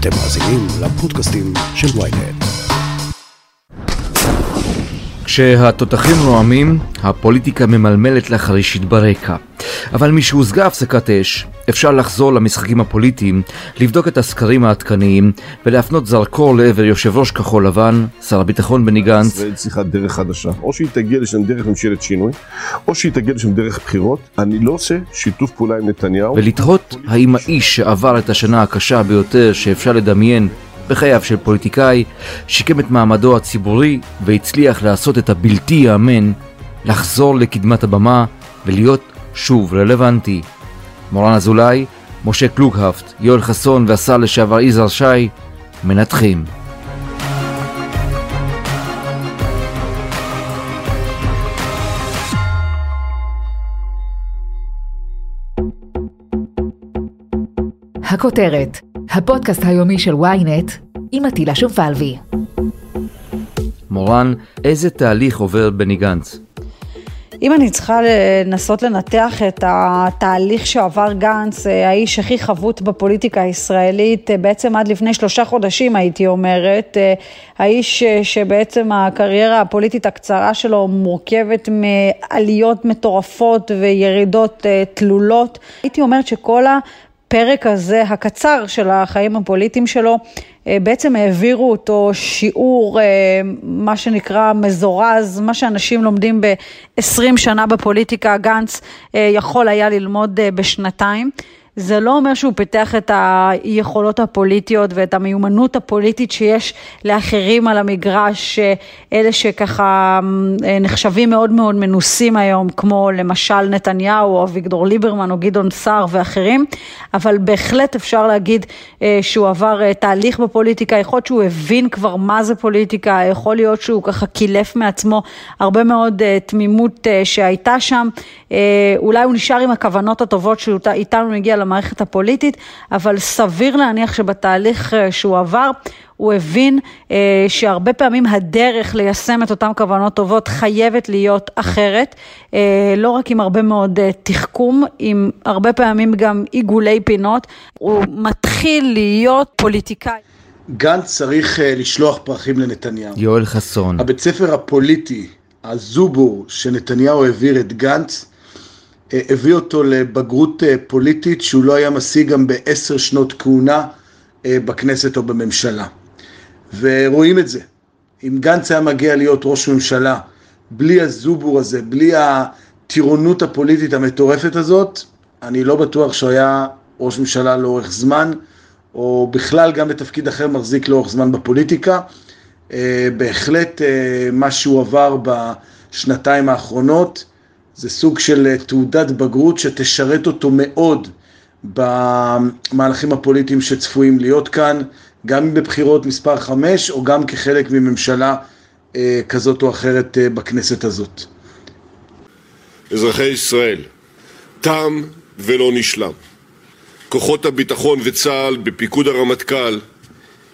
אתם מאזינים לפודקאסטים של ויינט. כשהתותחים רועמים, הפוליטיקה ממלמלת לחרישית ברקע. אבל משהושגה הפסקת אש, אפשר לחזור למשחקים הפוליטיים, לבדוק את הסקרים העדכניים ולהפנות זרקור לעבר יושב ראש כחול לבן, שר הביטחון בני גנץ. ישראל צריכה דרך חדשה, או שהיא תגיע לשם דרך ממשלת שינוי, או שהיא תגיע לשם דרך בחירות. אני לא עושה שיתוף פעולה עם נתניהו. ולתהות האם האיש שעבר את השנה הקשה ביותר שאפשר לדמיין בחייו של פוליטיקאי, שיקם את מעמדו הציבורי והצליח לעשות את הבלתי ייאמן, לחזור לקדמת הבמה ולהיות שוב רלוונטי. מורן אזולאי, משה קלוגהפט, יואל חסון והשר לשעבר יזהר שי מנתחים. הכותרת, הפודקאסט היומי של ynet עם עטילה שומפלבי. מורן, איזה תהליך עובר בני גנץ? אם אני צריכה לנסות לנתח את התהליך שעבר גנץ, האיש הכי חבוט בפוליטיקה הישראלית, בעצם עד לפני שלושה חודשים הייתי אומרת, האיש שבעצם הקריירה הפוליטית הקצרה שלו מורכבת מעליות מטורפות וירידות תלולות. הייתי אומרת שכל הפרק הזה, הקצר של החיים הפוליטיים שלו, אה, בעצם העבירו אותו שיעור, אה, מה שנקרא מזורז, מה שאנשים לומדים ב-20 שנה בפוליטיקה, גנץ אה, יכול היה ללמוד בשנתיים. זה לא אומר שהוא פיתח את היכולות הפוליטיות ואת המיומנות הפוליטית שיש לאחרים על המגרש, אלה שככה נחשבים מאוד מאוד מנוסים היום, כמו למשל נתניהו או אביגדור ליברמן או גדעון סער ואחרים, אבל בהחלט אפשר להגיד אה, שהוא עבר אה, תהליך בפוליטיקה, יכול להיות שהוא הבין כבר מה זה פוליטיקה, יכול להיות שהוא ככה קילף מעצמו הרבה מאוד אה, תמימות שהייתה שם, אולי הוא נשאר עם הכוונות הטובות שאיתנו הגיע למערכת הפוליטית, אבל סביר להניח שבתהליך אה, שהוא עבר, הוא הבין אה, שהרבה פעמים הדרך ליישם את אותן כוונות טובות חייבת להיות אחרת, אה, לא רק עם הרבה מאוד אה, תחכום, עם הרבה פעמים גם עיגולי פינות, הוא מתחיל להיות פוליטיקאי. גנץ צריך אה, לשלוח פרחים לנתניהו. יואל חסון. הבית ספר הפוליטי, הזובור, שנתניהו העביר את גנץ, הביא אותו לבגרות אה, פוליטית שהוא לא היה משיג גם בעשר שנות כהונה אה, בכנסת או בממשלה. ורואים את זה. אם גנץ היה מגיע להיות ראש ממשלה בלי הזובור הזה, בלי הטירונות הפוליטית המטורפת הזאת, אני לא בטוח שהוא היה ראש ממשלה לאורך זמן, או בכלל גם בתפקיד אחר מחזיק לאורך זמן בפוליטיקה. בהחלט מה שהוא עבר בשנתיים האחרונות זה סוג של אה, תעודת בגרות שתשרת אותו מאוד במהלכים הפוליטיים שצפויים להיות כאן, גם בבחירות מספר 5 או גם כחלק מממשלה אה, כזאת או אחרת אה, בכנסת הזאת. אזרחי ישראל, תם ולא נשלם. כוחות הביטחון וצה"ל בפיקוד הרמטכ"ל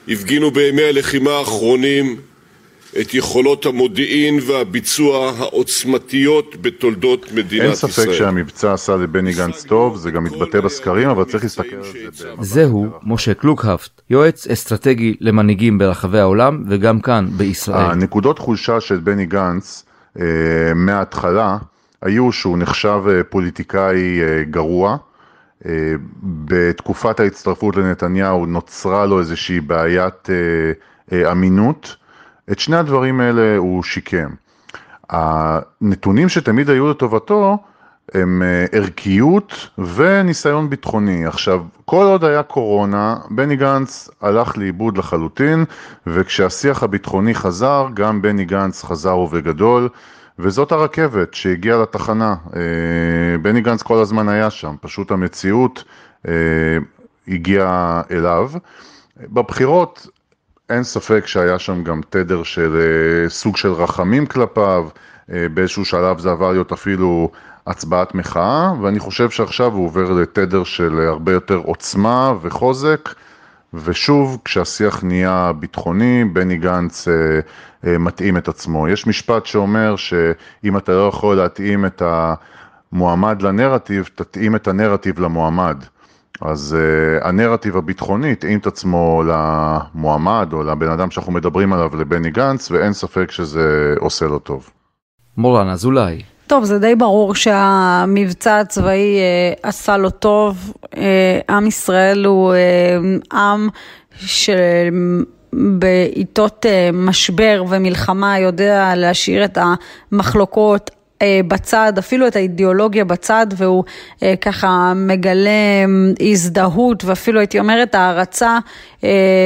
הפגינו בימי הלחימה האחרונים את יכולות המודיעין והביצוע העוצמתיות בתולדות מדינת ישראל. אין ספק ישראל. שהמבצע עשה לבני גנץ טוב, זה גם מתבטא בסקרים, אבל צריך להסתכל על זה. זהו משה קלוקהפט, יועץ אסטרטגי למנהיגים ברחבי העולם וגם כאן בישראל. הנקודות חולשה של בני גנץ אה, מההתחלה היו שהוא נחשב אה, פוליטיקאי אה, גרוע. אה, בתקופת ההצטרפות לנתניהו נוצרה לו איזושהי בעיית אה, אה, אמינות. את שני הדברים האלה הוא שיקם. הנתונים שתמיד היו לטובתו הם אה, ערכיות וניסיון ביטחוני. עכשיו, כל עוד היה קורונה, בני גנץ הלך לאיבוד לחלוטין, וכשהשיח הביטחוני חזר, גם בני גנץ חזר ובגדול, וזאת הרכבת שהגיעה לתחנה. אה, בני גנץ כל הזמן היה שם, פשוט המציאות אה, הגיעה אליו. בבחירות אין ספק שהיה שם גם תדר של אה, סוג של רחמים כלפיו, אה, באיזשהו שלב זה עבר להיות אפילו הצבעת מחאה, ואני חושב שעכשיו הוא עובר לתדר של הרבה יותר עוצמה וחוזק, ושוב, כשהשיח נהיה ביטחוני, בני גנץ אה, מתאים את עצמו. יש משפט שאומר שאם אתה לא יכול להתאים את המועמד לנרטיב, תתאים את הנרטיב למועמד. אז uh, הנרטיב הביטחוני התאים את עצמו למועמד או לבן אדם שאנחנו מדברים עליו, לבני גנץ, ואין ספק שזה עושה לו טוב. מורן אזולאי. טוב, זה די ברור שהמבצע הצבאי אה, עשה לו טוב. אה, עם ישראל הוא אה, עם שבעיתות אה, משבר ומלחמה יודע להשאיר את המחלוקות בצד, אפילו את האידיאולוגיה בצד, והוא אה, ככה מגלה אה, הזדהות ואפילו הייתי אומרת הערצה אה,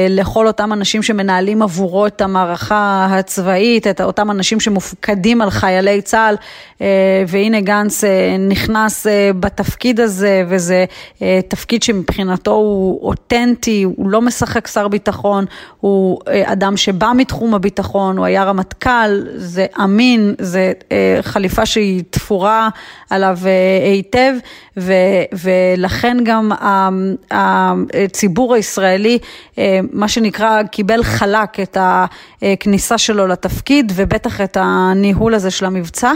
לכל אותם אנשים שמנהלים עבורו את המערכה הצבאית, את אותם אנשים שמופקדים על חיילי צה"ל, אה, והנה גנץ אה, נכנס בתפקיד הזה, וזה תפקיד שמבחינתו הוא אותנטי, הוא לא משחק שר ביטחון, הוא אדם שבא מתחום הביטחון, הוא היה רמטכ"ל, זה אמין, זה חליפה שהיא תפורה עליו היטב, ו, ולכן גם הציבור הישראלי אה, מה שנקרא, קיבל חלק את הכניסה שלו לתפקיד ובטח את הניהול הזה של המבצע.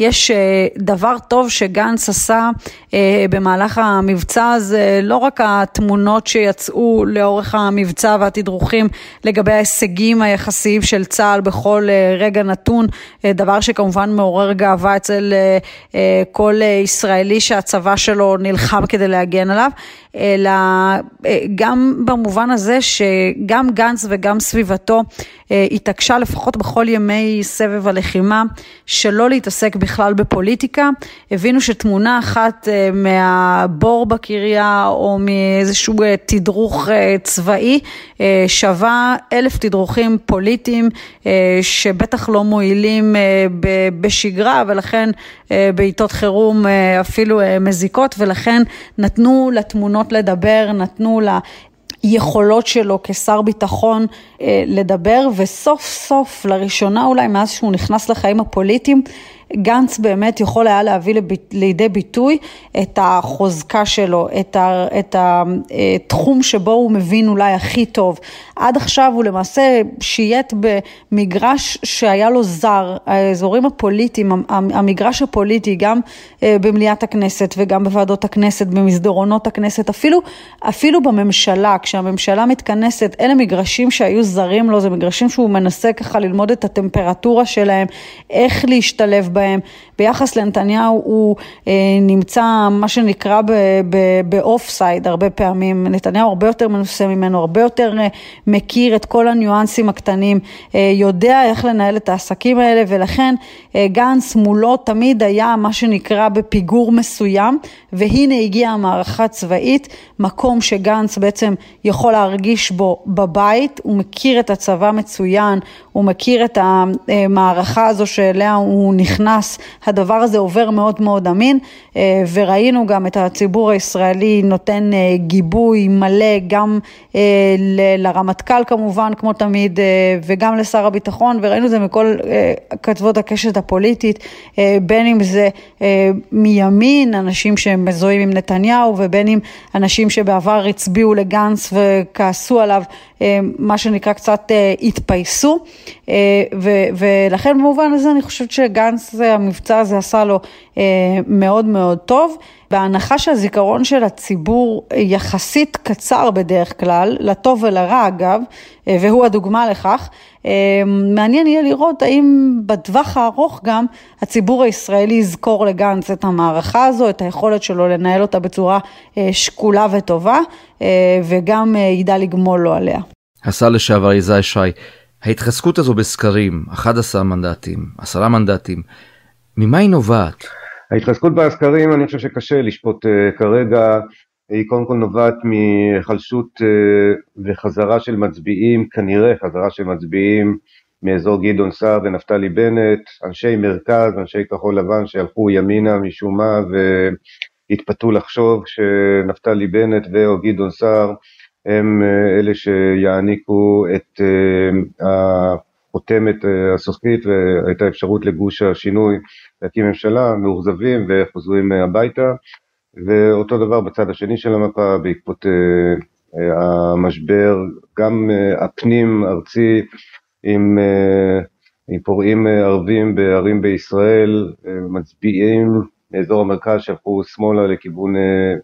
יש אה, דבר טוב שגנץ עשה אה, במהלך המבצע הזה, לא רק התמונות שיצאו לאורך המבצע והתדרוכים לגבי ההישגים היחסיים של צה"ל בכל רגע נתון, דבר שכמובן מעורר גאווה אצל כל ישראלי שהצבא שלו נלחם כדי להגן עליו, אלא גם במובן הזה שגם גנץ וגם סביבתו אה, התעקשה לפחות בכל ימי סבב הלחימה שלא להתעסק בכלל בפוליטיקה. הבינו שתמונה אחת אה, מהבור בקריה או מאיזשהו אה, תדרוך צבאי שווה אלף תדרוכים פוליטיים שבטח לא מועילים בשגרה ולכן בעיתות חירום אפילו מזיקות ולכן נתנו לתמונות לדבר, נתנו היכולות שלו כשר ביטחון אה, לדבר, וסוף סוף, לראשונה אולי מאז שהוא נכנס לחיים הפוליטיים, גנץ באמת יכול היה להביא לידי ביטוי את החוזקה שלו, את, ה, את התחום שבו הוא מבין אולי הכי טוב. עד עכשיו הוא למעשה שייט במגרש שהיה לו זר, האזורים הפוליטיים, המגרש הפוליטי, גם אה, במליאת הכנסת וגם בוועדות הכנסת, במסדרונות הכנסת, אפילו, אפילו בממשלה, כשהממשלה מתכנסת, אלה מגרשים שהיו זרים לו, זה מגרשים שהוא מנסה ככה ללמוד את הטמפרטורה שלהם, איך להשתלב בהם. ביחס לנתניהו הוא אה, נמצא מה שנקרא באוף סייד הרבה פעמים, נתניהו הרבה יותר מנוסה ממנו, הרבה יותר אה, מכיר את כל הניואנסים הקטנים, אה, יודע איך לנהל את העסקים האלה ולכן אה, גנץ מולו תמיד היה מה שנקרא בפיגור מסוים והנה הגיעה המערכה הצבאית, מקום שגנץ בעצם יכול להרגיש בו בבית, הוא מכיר את הצבא מצוין, הוא מכיר את המערכה הזו שאליה הוא נכנס, הדבר הזה עובר מאוד מאוד אמין אה, וראינו גם את הציבור הישראלי נותן אה, גיבוי מלא גם לרמטכ"ל כמובן כמו תמיד וגם לשר הביטחון וראינו את זה מכל כתבות הקשת הפוליטית, בין אם זה מימין, אנשים שהם מזוהים עם נתניהו ובין אם אנשים שבעבר הצביעו לגנץ וכעסו עליו, אה, מה שנקרא קצת אה, התפייסו, אה, ולכן במובן הזה אני חושבת שגנץ, המבצע הזה עשה לו מאוד מאוד טוב. בהנחה שהזיכרון של הציבור יחסית קצר בדרך כלל, לטוב ולרע אגב, והוא הדוגמה לכך, מעניין יהיה לראות האם בטווח הארוך גם הציבור הישראלי יזכור לגנץ את המערכה הזו, את היכולת שלו לנהל אותה בצורה שקולה וטובה, וגם ידע לגמול לו עליה. השר לשעבר יזהי שי, ההתחזקות הזו בסקרים, 11 מנדטים, 10 מנדטים, ממה היא נובעת? ההתחזקות בסקרים אני חושב שקשה לשפוט uh, כרגע, היא קודם כל נובעת מהיחלשות uh, וחזרה של מצביעים, כנראה חזרה של מצביעים מאזור גדעון סער ונפתלי בנט, אנשי מרכז, אנשי כחול לבן שהלכו ימינה משום מה והתפתו לחשוב שנפתלי בנט ו/או גדעון סער הם uh, אלה שיעניקו את החותמת אה, הסופית והייתה אפשרות לגוש השינוי להקים ממשלה, מאוכזבים וחוזרים הביתה ואותו דבר בצד השני של המפה בעקבות אה, אה, המשבר, גם הפנים ארצי עם, עם פורעים ערבים בערים בישראל, מצביעים מאזור המרכז שהלכו שמאלה לכיוון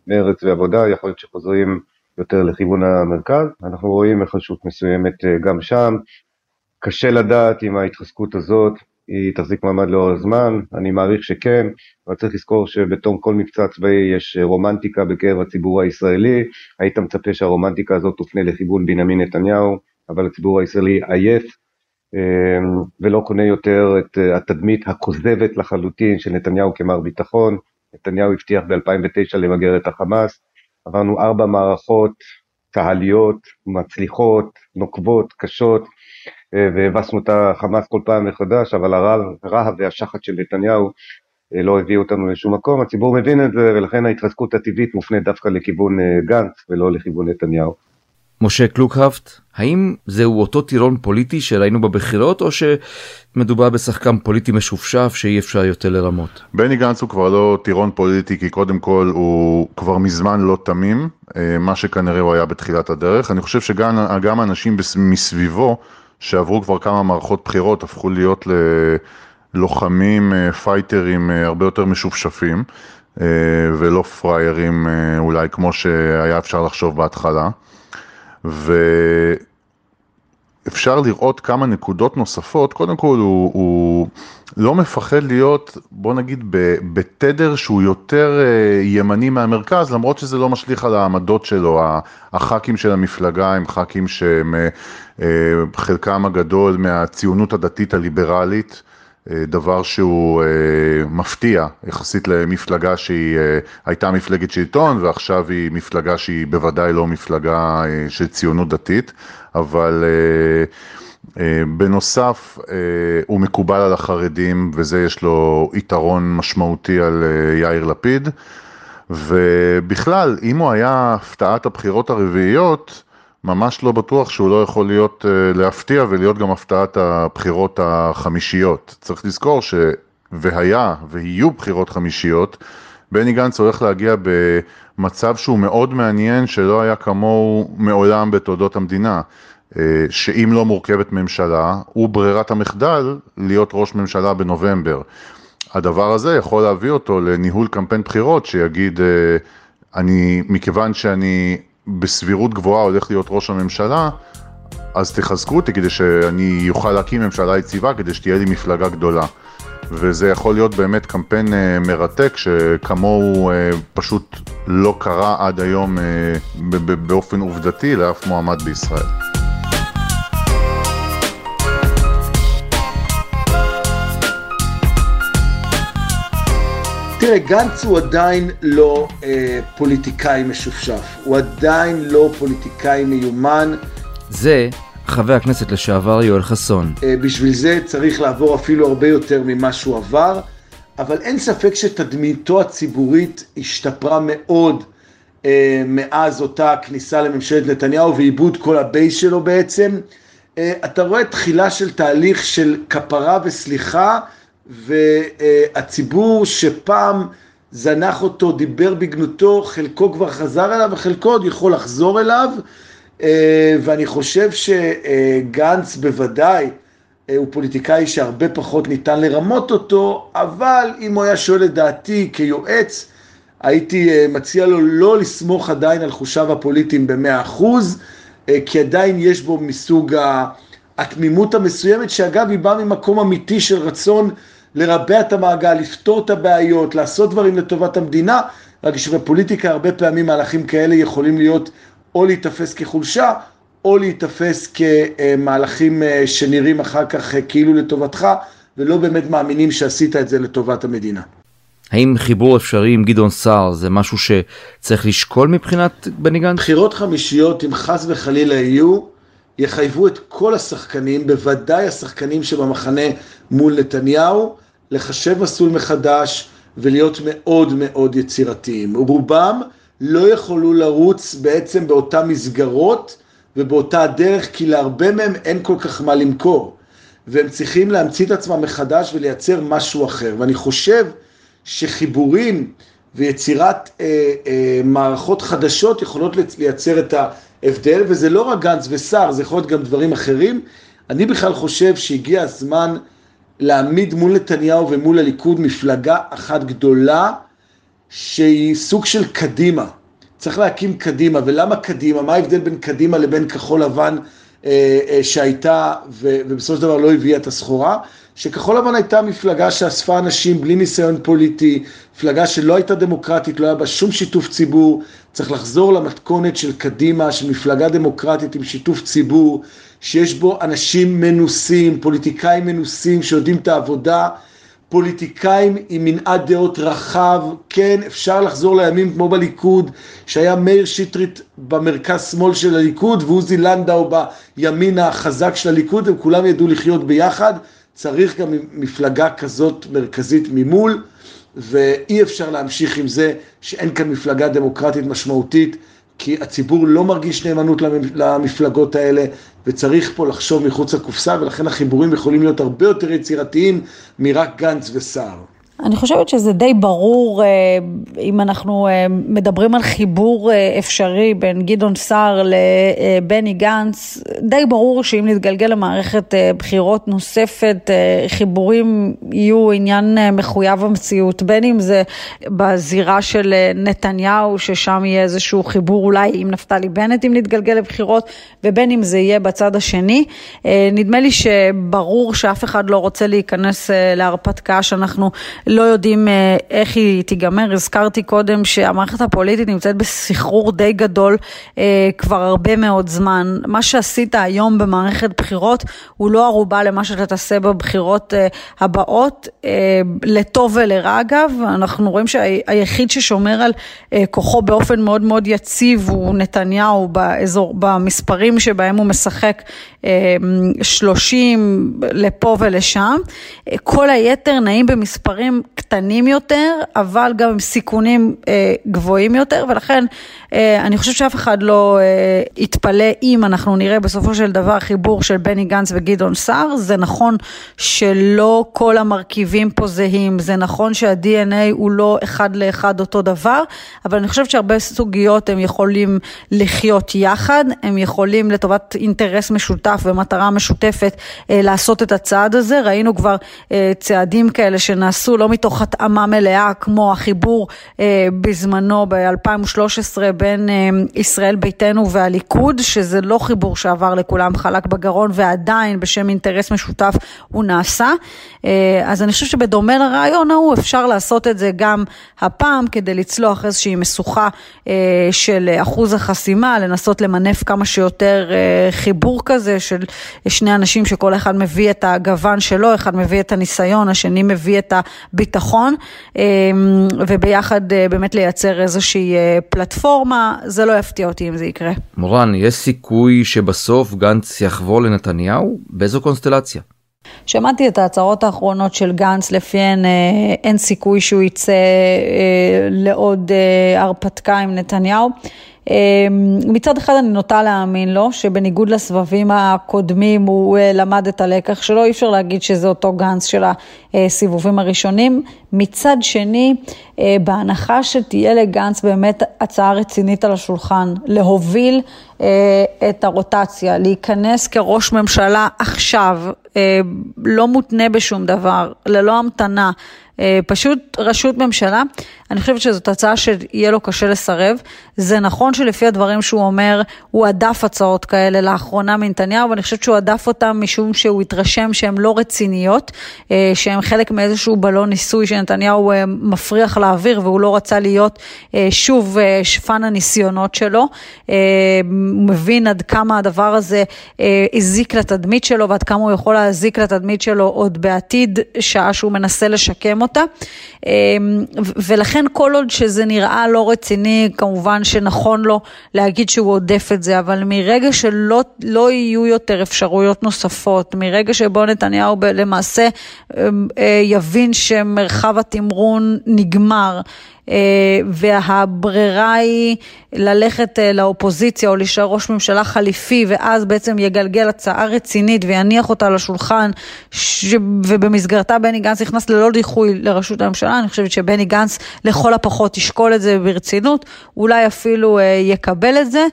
מרץ ועבודה, יכול להיות שחוזרים יותר לכיוון המרכז. אנחנו רואים היחלשות מסוימת גם שם. קשה לדעת אם ההתחזקות הזאת היא תחזיק מעמד לאורך זמן, אני מעריך שכן, אבל צריך לזכור שבתום כל מבצע צבאי יש רומנטיקה בקרב הציבור הישראלי, היית מצפה שהרומנטיקה הזאת תופנה לכיוון בנימין נתניהו, אבל הציבור הישראלי עייף אמ, ולא קונה יותר את התדמית הכוזבת לחלוטין של נתניהו כמר ביטחון, נתניהו הבטיח ב-2009 למגר את החמאס, עברנו ארבע מערכות צה"ליות, מצליחות, נוקבות, קשות, אה, והבסנו את החמאס כל פעם מחדש, אבל הרהב והשחץ של נתניהו אה, לא הביאו אותנו לשום מקום, הציבור מבין את זה, ולכן ההתחזקות הטבעית מופנית דווקא לכיוון אה, גנץ ולא לכיוון נתניהו. משה קלוקהפט, האם זהו אותו טירון פוליטי שראינו בבחירות, או שמדובר בשחקן פוליטי משופשף שאי אפשר יותר לרמות? בני גנץ הוא כבר לא טירון פוליטי, כי קודם כל הוא כבר מזמן לא תמים, מה שכנראה הוא היה בתחילת הדרך. אני חושב שגם אנשים מסביבו, שעברו כבר כמה מערכות בחירות, הפכו להיות ללוחמים, אה, פייטרים אה, הרבה יותר משופשפים, אה, ולא פריירים אולי כמו שהיה אפשר לחשוב בהתחלה. ואפשר לראות כמה נקודות נוספות, קודם כל הוא, הוא לא מפחד להיות, בוא נגיד, בתדר שהוא יותר ימני מהמרכז, למרות שזה לא משליך על העמדות שלו, הח"כים של המפלגה הם ח"כים שהם אה, חלקם הגדול מהציונות הדתית הליברלית, אה, דבר שהוא אה, מפתיע יחסית למפלגה שהיא הייתה מפלגת שלטון ועכשיו היא מפלגה שהיא בוודאי לא מפלגה של ציונות דתית, אבל בנוסף הוא מקובל על החרדים וזה יש לו יתרון משמעותי על יאיר לפיד. ובכלל, אם הוא היה הפתעת הבחירות הרביעיות, ממש לא בטוח שהוא לא יכול להיות, אה, להפתיע ולהיות גם הפתעת הבחירות החמישיות. צריך לזכור ש... והיה ויהיו בחירות חמישיות, בני גנץ הולך להגיע במצב שהוא מאוד מעניין, שלא היה כמוהו מעולם בתולדות המדינה. אה, שאם לא מורכבת ממשלה, הוא ברירת המחדל להיות ראש ממשלה בנובמבר. הדבר הזה יכול להביא אותו לניהול קמפיין בחירות שיגיד, אה, אני, מכיוון שאני בסבירות גבוהה הולך להיות ראש הממשלה, אז תחזקו אותי כדי שאני אוכל להקים ממשלה יציבה, כדי שתהיה לי מפלגה גדולה. וזה יכול להיות באמת קמפיין אה, מרתק שכמוהו אה, פשוט לא קרה עד היום אה, באופן עובדתי לאף מועמד בישראל. תראה, גנץ הוא עדיין לא אה, פוליטיקאי משופשף, הוא עדיין לא פוליטיקאי מיומן. זה חבר הכנסת לשעבר יואל חסון. אה, בשביל זה צריך לעבור אפילו הרבה יותר ממה שהוא עבר, אבל אין ספק שתדמיתו הציבורית השתפרה מאוד אה, מאז אותה כניסה לממשלת נתניהו ואיבוד כל הבייס שלו בעצם. אה, אתה רואה תחילה של תהליך של כפרה וסליחה. והציבור שפעם זנח אותו, דיבר בגנותו, חלקו כבר חזר אליו וחלקו עוד יכול לחזור אליו, אה, ואני חושב שגנץ בוודאי אה, הוא פוליטיקאי שהרבה פחות ניתן לרמות אותו, אבל אם הוא היה שואל את דעתי כיועץ, הייתי אה, מציע לו לא לסמוך עדיין על חושיו הפוליטיים במאה אחוז, כי עדיין יש בו מסוג התמימות המסוימת, שאגב היא באה ממקום אמיתי של רצון לרבע את המעגל, לפתור את הבעיות, לעשות דברים לטובת המדינה, רק שבפוליטיקה הרבה פעמים מהלכים כאלה יכולים להיות או להיתפס כחולשה, או להיתפס כמהלכים אה, שנראים אחר כך אה, כאילו לטובתך, ולא באמת מאמינים שעשית את זה לטובת המדינה. האם חיבור אפשרי עם גדעון סער זה משהו שצריך לשקול מבחינת בני גנץ? בחירות חמישיות, אם חס וחלילה יהיו, יחייבו את כל השחקנים, בוודאי השחקנים שבמחנה מול נתניהו, לחשב מסלול מחדש ולהיות מאוד מאוד יצירתיים. רובם לא יכולו לרוץ בעצם באותן מסגרות ובאותה הדרך, כי להרבה מהם אין כל כך מה למכור. והם צריכים להמציא את עצמם מחדש ולייצר משהו אחר. ואני חושב שחיבורים ויצירת אה, אה, מערכות חדשות יכולות לייצר את ההבדל, וזה לא רק גנץ וסער, זה יכול להיות גם דברים אחרים. אני בכלל חושב שהגיע הזמן להעמיד מול נתניהו ומול הליכוד מפלגה אחת גדולה שהיא סוג של קדימה. צריך להקים קדימה, ולמה קדימה? מה ההבדל בין קדימה לבין כחול לבן אה, אה, שהייתה ו, ובסופו של דבר לא הביאה את הסחורה? שכחול לבן הייתה מפלגה שאספה אנשים בלי ניסיון פוליטי, מפלגה שלא הייתה דמוקרטית, לא היה בה שום שיתוף ציבור, צריך לחזור למתכונת של קדימה, של מפלגה דמוקרטית עם שיתוף ציבור, שיש בו אנשים מנוסים, פוליטיקאים מנוסים שיודעים את העבודה, פוליטיקאים עם מנעד דעות רחב, כן, אפשר לחזור לימים כמו בליכוד, שהיה מאיר שטרית במרכז שמאל של הליכוד ועוזי לנדאו בימין החזק של הליכוד, הם כולם ידעו לחיות ביחד, צריך גם מפלגה כזאת מרכזית ממול, ואי אפשר להמשיך עם זה שאין כאן מפלגה דמוקרטית משמעותית, כי הציבור לא מרגיש נאמנות למפלגות האלה, וצריך פה לחשוב מחוץ לקופסה, ולכן החיבורים יכולים להיות הרבה יותר יצירתיים מרק גנץ וסער. אני חושבת שזה די ברור, אה, אם אנחנו אה, מדברים על חיבור אה, אפשרי בין גדעון סער לבני גנץ, די ברור שאם נתגלגל למערכת בחירות נוספת, חיבורים יהיו עניין מחויב המציאות, בין אם זה בזירה של נתניהו, ששם יהיה איזשהו חיבור אולי עם נפתלי בנט אם נתגלגל לבחירות, ובין אם זה יהיה בצד השני. נדמה לי שברור שאף אחד לא רוצה להיכנס להרפתקה שאנחנו לא יודעים אה, איך היא תיגמר. הזכרתי קודם שהמערכת הפוליטית נמצאת בסחרור די גדול אה, כבר הרבה מאוד זמן. מה שעשית היום במערכת בחירות הוא לא ערובה למה שאתה תעשה בבחירות אה, הבאות, לטוב ולרע אגב. אנחנו רואים שהיחיד ששומר על כוחו באופן מאוד מאוד יציב הוא נתניהו באזור, במספרים שבהם הוא משחק 30 לפה ולשם. כל היתר נעים במספרים קטנים יותר, אבל גם עם סיכונים אה, גבוהים יותר, ולכן אה, אני חושבת שאף אחד לא אה, יתפלא אם אנחנו נראה בסופו של דבר חיבור של בני גנץ וגדעון סער. זה נכון שלא כל המרכיבים פה זהים, זה נכון שה-DNA הוא לא אחד לאחד אותו דבר, אבל אני חושבת שהרבה סוגיות הם יכולים לחיות יחד, הם יכולים לטובת אינטרס משותף ומטרה משותפת אה, לעשות את הצעד הזה. ראינו כבר אה, צעדים כאלה שנעשו לא מתוך התאמה מלאה, כמו החיבור אה, בזמנו ב-2013 בין אה, ישראל ביתנו והליכוד, שזה לא חיבור שעבר לכולם חלק בגרון ועדיין בשם אינטרס משותף הוא נעשה. אה, אז אני חושבת שבדומה לרעיון ההוא אפשר לעשות את זה גם הפעם כדי לצלוח איזושהי משוכה של אחוז החסימה, לנסות למנף כמה שיותר חיבור כזה של שני אנשים שכל אחד מביא את הגוון שלו, אחד מביא את הניסיון, השני מביא את הביטחון, וביחד באמת לייצר איזושהי פלטפורמה. רפורמה, זה לא יפתיע אותי אם זה יקרה. מורן, יש סיכוי שבסוף גנץ יחבור לנתניהו? באיזו קונסטלציה? שמעתי את ההצהרות האחרונות של גנץ, לפיהן אה, אין סיכוי שהוא יצא אה, לעוד אה, הרפתקה עם נתניהו. אמ, מצד אחד אני נוטה להאמין לו, שבניגוד לסבבים הקודמים הוא אה, למד את הלקח שלו, אי אפשר להגיד שזה אותו גנץ של הסיבובים הראשונים. מצד שני, אה, בהנחה שתהיה לגנץ באמת הצעה רצינית על השולחן, להוביל אה, את הרוטציה, להיכנס כראש ממשלה עכשיו, לא מותנה בשום דבר, ללא המתנה. אה, פשוט ראשות ממשלה, אני חושבת שזאת הצעה שיהיה לו קשה לסרב. זה נכון שלפי הדברים שהוא אומר, הוא הדף הצעות כאלה לאחרונה מנתניהו, ואני חושבת שהוא הדף אותן משום שהוא התרשם שהן לא רציניות, אה, שהן חלק מאיזשהו בלון ניסוי שנתניהו אה, מפריח לאוויר, והוא לא רצה להיות שוב שפן הניסיונות שלו. הוא מבין עד כמה הדבר הזה הזיק לתדמית שלו, ועד כמה הוא יכול להזיק לתדמית שלו עוד בעתיד, שעה שהוא מנסה לשקם אותה. אמ, ולכן כל עוד שזה נראה לא רציני, כמובן שנכון לו להגיד שהוא עודף את זה, אבל מרגע שלא לא יהיו יותר אפשרויות נוספות, מרגע שבו נתניהו למעשה אמ, אה, יבין שמרחב התמרון נגמר, והברירה היא ללכת לאופוזיציה או להישאר ראש ממשלה חליפי ואז בעצם יגלגל הצעה רצינית ויניח אותה לשולחן ש... ובמסגרתה בני גנץ נכנס ללא דיחוי לראשות הממשלה, אני חושבת שבני גנץ לכל הפחות ישקול את זה ברצינות, אולי אפילו יקבל את זה.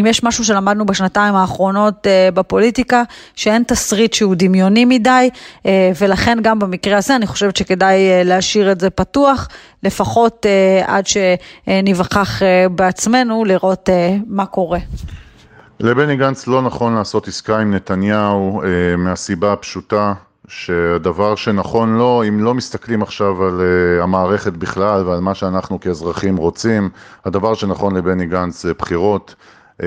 אם יש משהו שלמדנו בשנתיים האחרונות בפוליטיקה, שאין תסריט שהוא דמיוני מדי, ולכן גם במקרה הזה אני חושבת שכדאי להשאיר את זה פתוח, לפחות עד שניווכח בעצמנו לראות מה קורה. לבני גנץ לא נכון לעשות עסקה עם נתניהו מהסיבה הפשוטה שהדבר שנכון לו, אם לא מסתכלים עכשיו על uh, המערכת בכלל ועל מה שאנחנו כאזרחים רוצים, הדבר שנכון לבני גנץ זה בחירות. Uh,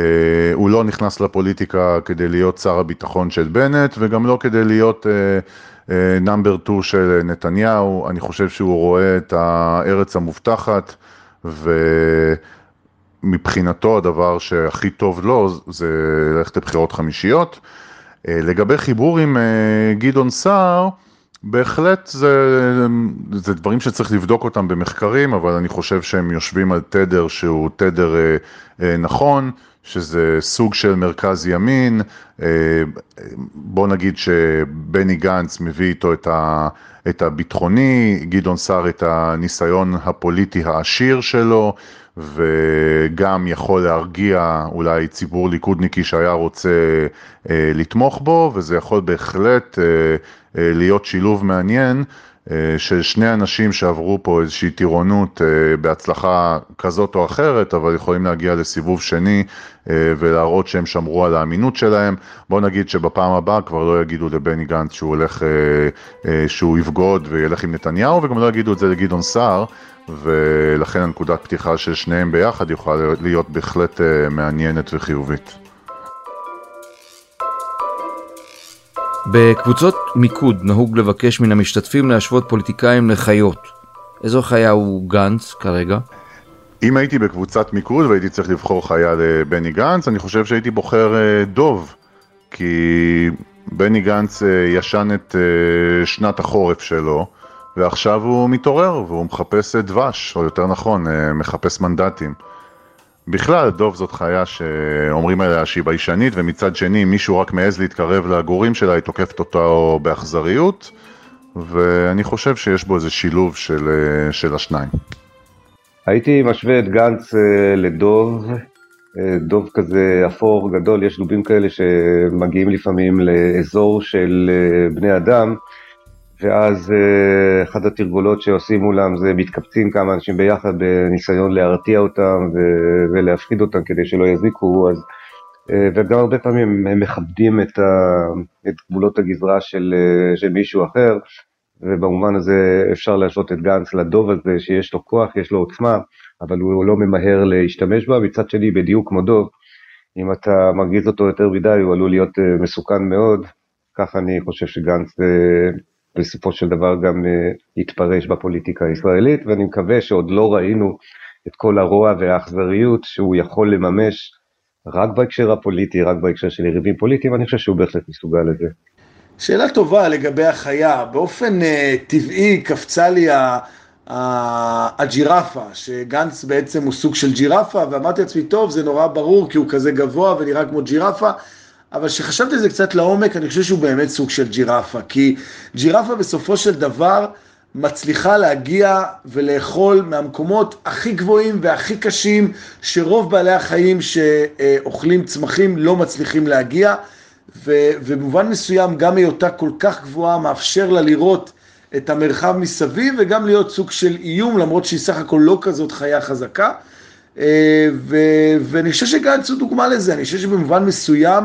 הוא לא נכנס לפוליטיקה כדי להיות שר הביטחון של בנט וגם לא כדי להיות נאמבר uh, 2 uh, של נתניהו. אני חושב שהוא רואה את הארץ המובטחת ומבחינתו הדבר שהכי טוב לו זה ללכת לבחירות חמישיות. אה, לגבי חיבור עם אה, גדעון סער, בהחלט זה, זה דברים שצריך לבדוק אותם במחקרים, אבל אני חושב שהם יושבים על תדר שהוא תדר אה, נכון, שזה סוג של מרכז ימין, בוא נגיד שבני גנץ מביא איתו את, ה, את הביטחוני, גדעון סער את הניסיון הפוליטי העשיר שלו, וגם יכול להרגיע אולי ציבור ליכודניקי שהיה רוצה אה, לתמוך בו, וזה יכול בהחלט אה, אה, להיות שילוב מעניין של שני אנשים שעברו פה איזושהי טירונות בהצלחה כזאת או אחרת, אבל יכולים להגיע לסיבוב שני ולהראות שהם שמרו על האמינות שלהם. בוא נגיד שבפעם הבאה כבר לא יגידו לבני גנץ שהוא הולך, שהוא יבגוד וילך עם נתניהו, וגם לא יגידו את זה לגדעון סער. ולכן הנקודת פתיחה של שניהם ביחד יכולה להיות בהחלט אה, מעניינת וחיובית. בקבוצות מיקוד נהוג לבקש מן המשתתפים להשוות פוליטיקאים לחיות. איזו חיה הוא גנץ כרגע? אם הייתי בקבוצת מיקוד והייתי צריך לבחור חיה לבני גנץ, אני חושב שהייתי בוחר אה, דוב, כי בני גנץ אה, ישן את שנת החורף שלו. ועכשיו הוא מתעורר והוא מחפש דבש, או יותר נכון, אה, מחפש מנדטים. בכלל, דוב זאת חיה שאומרים עליה שהיא ביישנית, ומצד שני, אם מישהו רק מעז להתקרב לגורים שלה, היא תוקפת אותו באכזריות, ואני חושב שיש בו איזה שילוב של, אה, של השניים. הייתי משווה את גנץ אה, לדוב, דוב כזה אפור גדול, יש דובים כאלה שמגיעים לפעמים לאזור של בני אדם, ואז אה, אחת התרגולות שעושים מולם זה מתקבצים כמה אנשים ביחד בניסיון להרתיע אותם ולהפחיד אותם כדי שלא יזיקו, אז, אה, וגם הרבה פעמים הם מכבדים את, ה, את גבולות הגזרה של, אה, של מישהו אחר, ובמובן הזה אפשר להשוות את גנץ לדוב הזה שיש לו כוח, יש לו עוצמה, אבל הוא לא ממהר להשתמש בה, מצד שני בדיוק כמו דוב, אם אתה מרגיז אותו יותר מדי הוא עלול להיות מסוכן מאוד, ככה אני חושב שגנץ בסופו של דבר גם אה, יתפרש בפוליטיקה הישראלית, ואני מקווה שעוד לא ראינו את כל הרוע והאכזריות שהוא יכול לממש רק בהקשר הפוליטי, רק בהקשר של יריבים פוליטיים, אני חושב שהוא בהחלט מסוגל לזה. שאלה טובה לגבי החיה, באופן uh, טבעי קפצה לי הג'ירפה, שגנץ בעצם הוא סוג של ג'ירפה, ואמרתי לעצמי, טוב, זה נורא ברור כי הוא כזה גבוה ונראה כמו ג'ירפה, אבל כשחשבתי על זה קצת לעומק, אני חושב שהוא באמת סוג של ג'ירפה, כי ג'ירפה בסופו של דבר מצליחה להגיע ולאכול מהמקומות הכי גבוהים והכי קשים, שרוב בעלי החיים שאוכלים צמחים לא מצליחים להגיע, ובמובן מסוים גם היותה כל כך גבוהה מאפשר לה לראות את המרחב מסביב וגם להיות סוג של איום, למרות שהיא סך הכל לא כזאת חיה חזקה. אה, ואני חושב שגנץ הוא דוגמה לזה, אני חושב שבמובן מסוים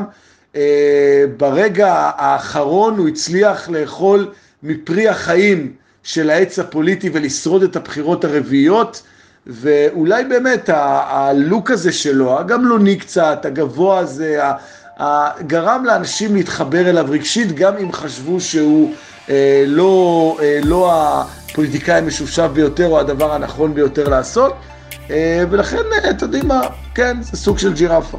ברגע האחרון הוא הצליח לאכול מפרי החיים של העץ הפוליטי ולשרוד את הבחירות הרביעיות, ואולי באמת הלוק הזה שלו, הגמלוני קצת, הגבוה הזה, גרם לאנשים להתחבר אליו רגשית, גם אם חשבו שהוא אה, לא, אה, לא הפוליטיקאי המשופשף ביותר או הדבר הנכון ביותר לעשות, אה, ולכן, אה, אתם יודעים מה, כן, זה סוג של ג'ירפה.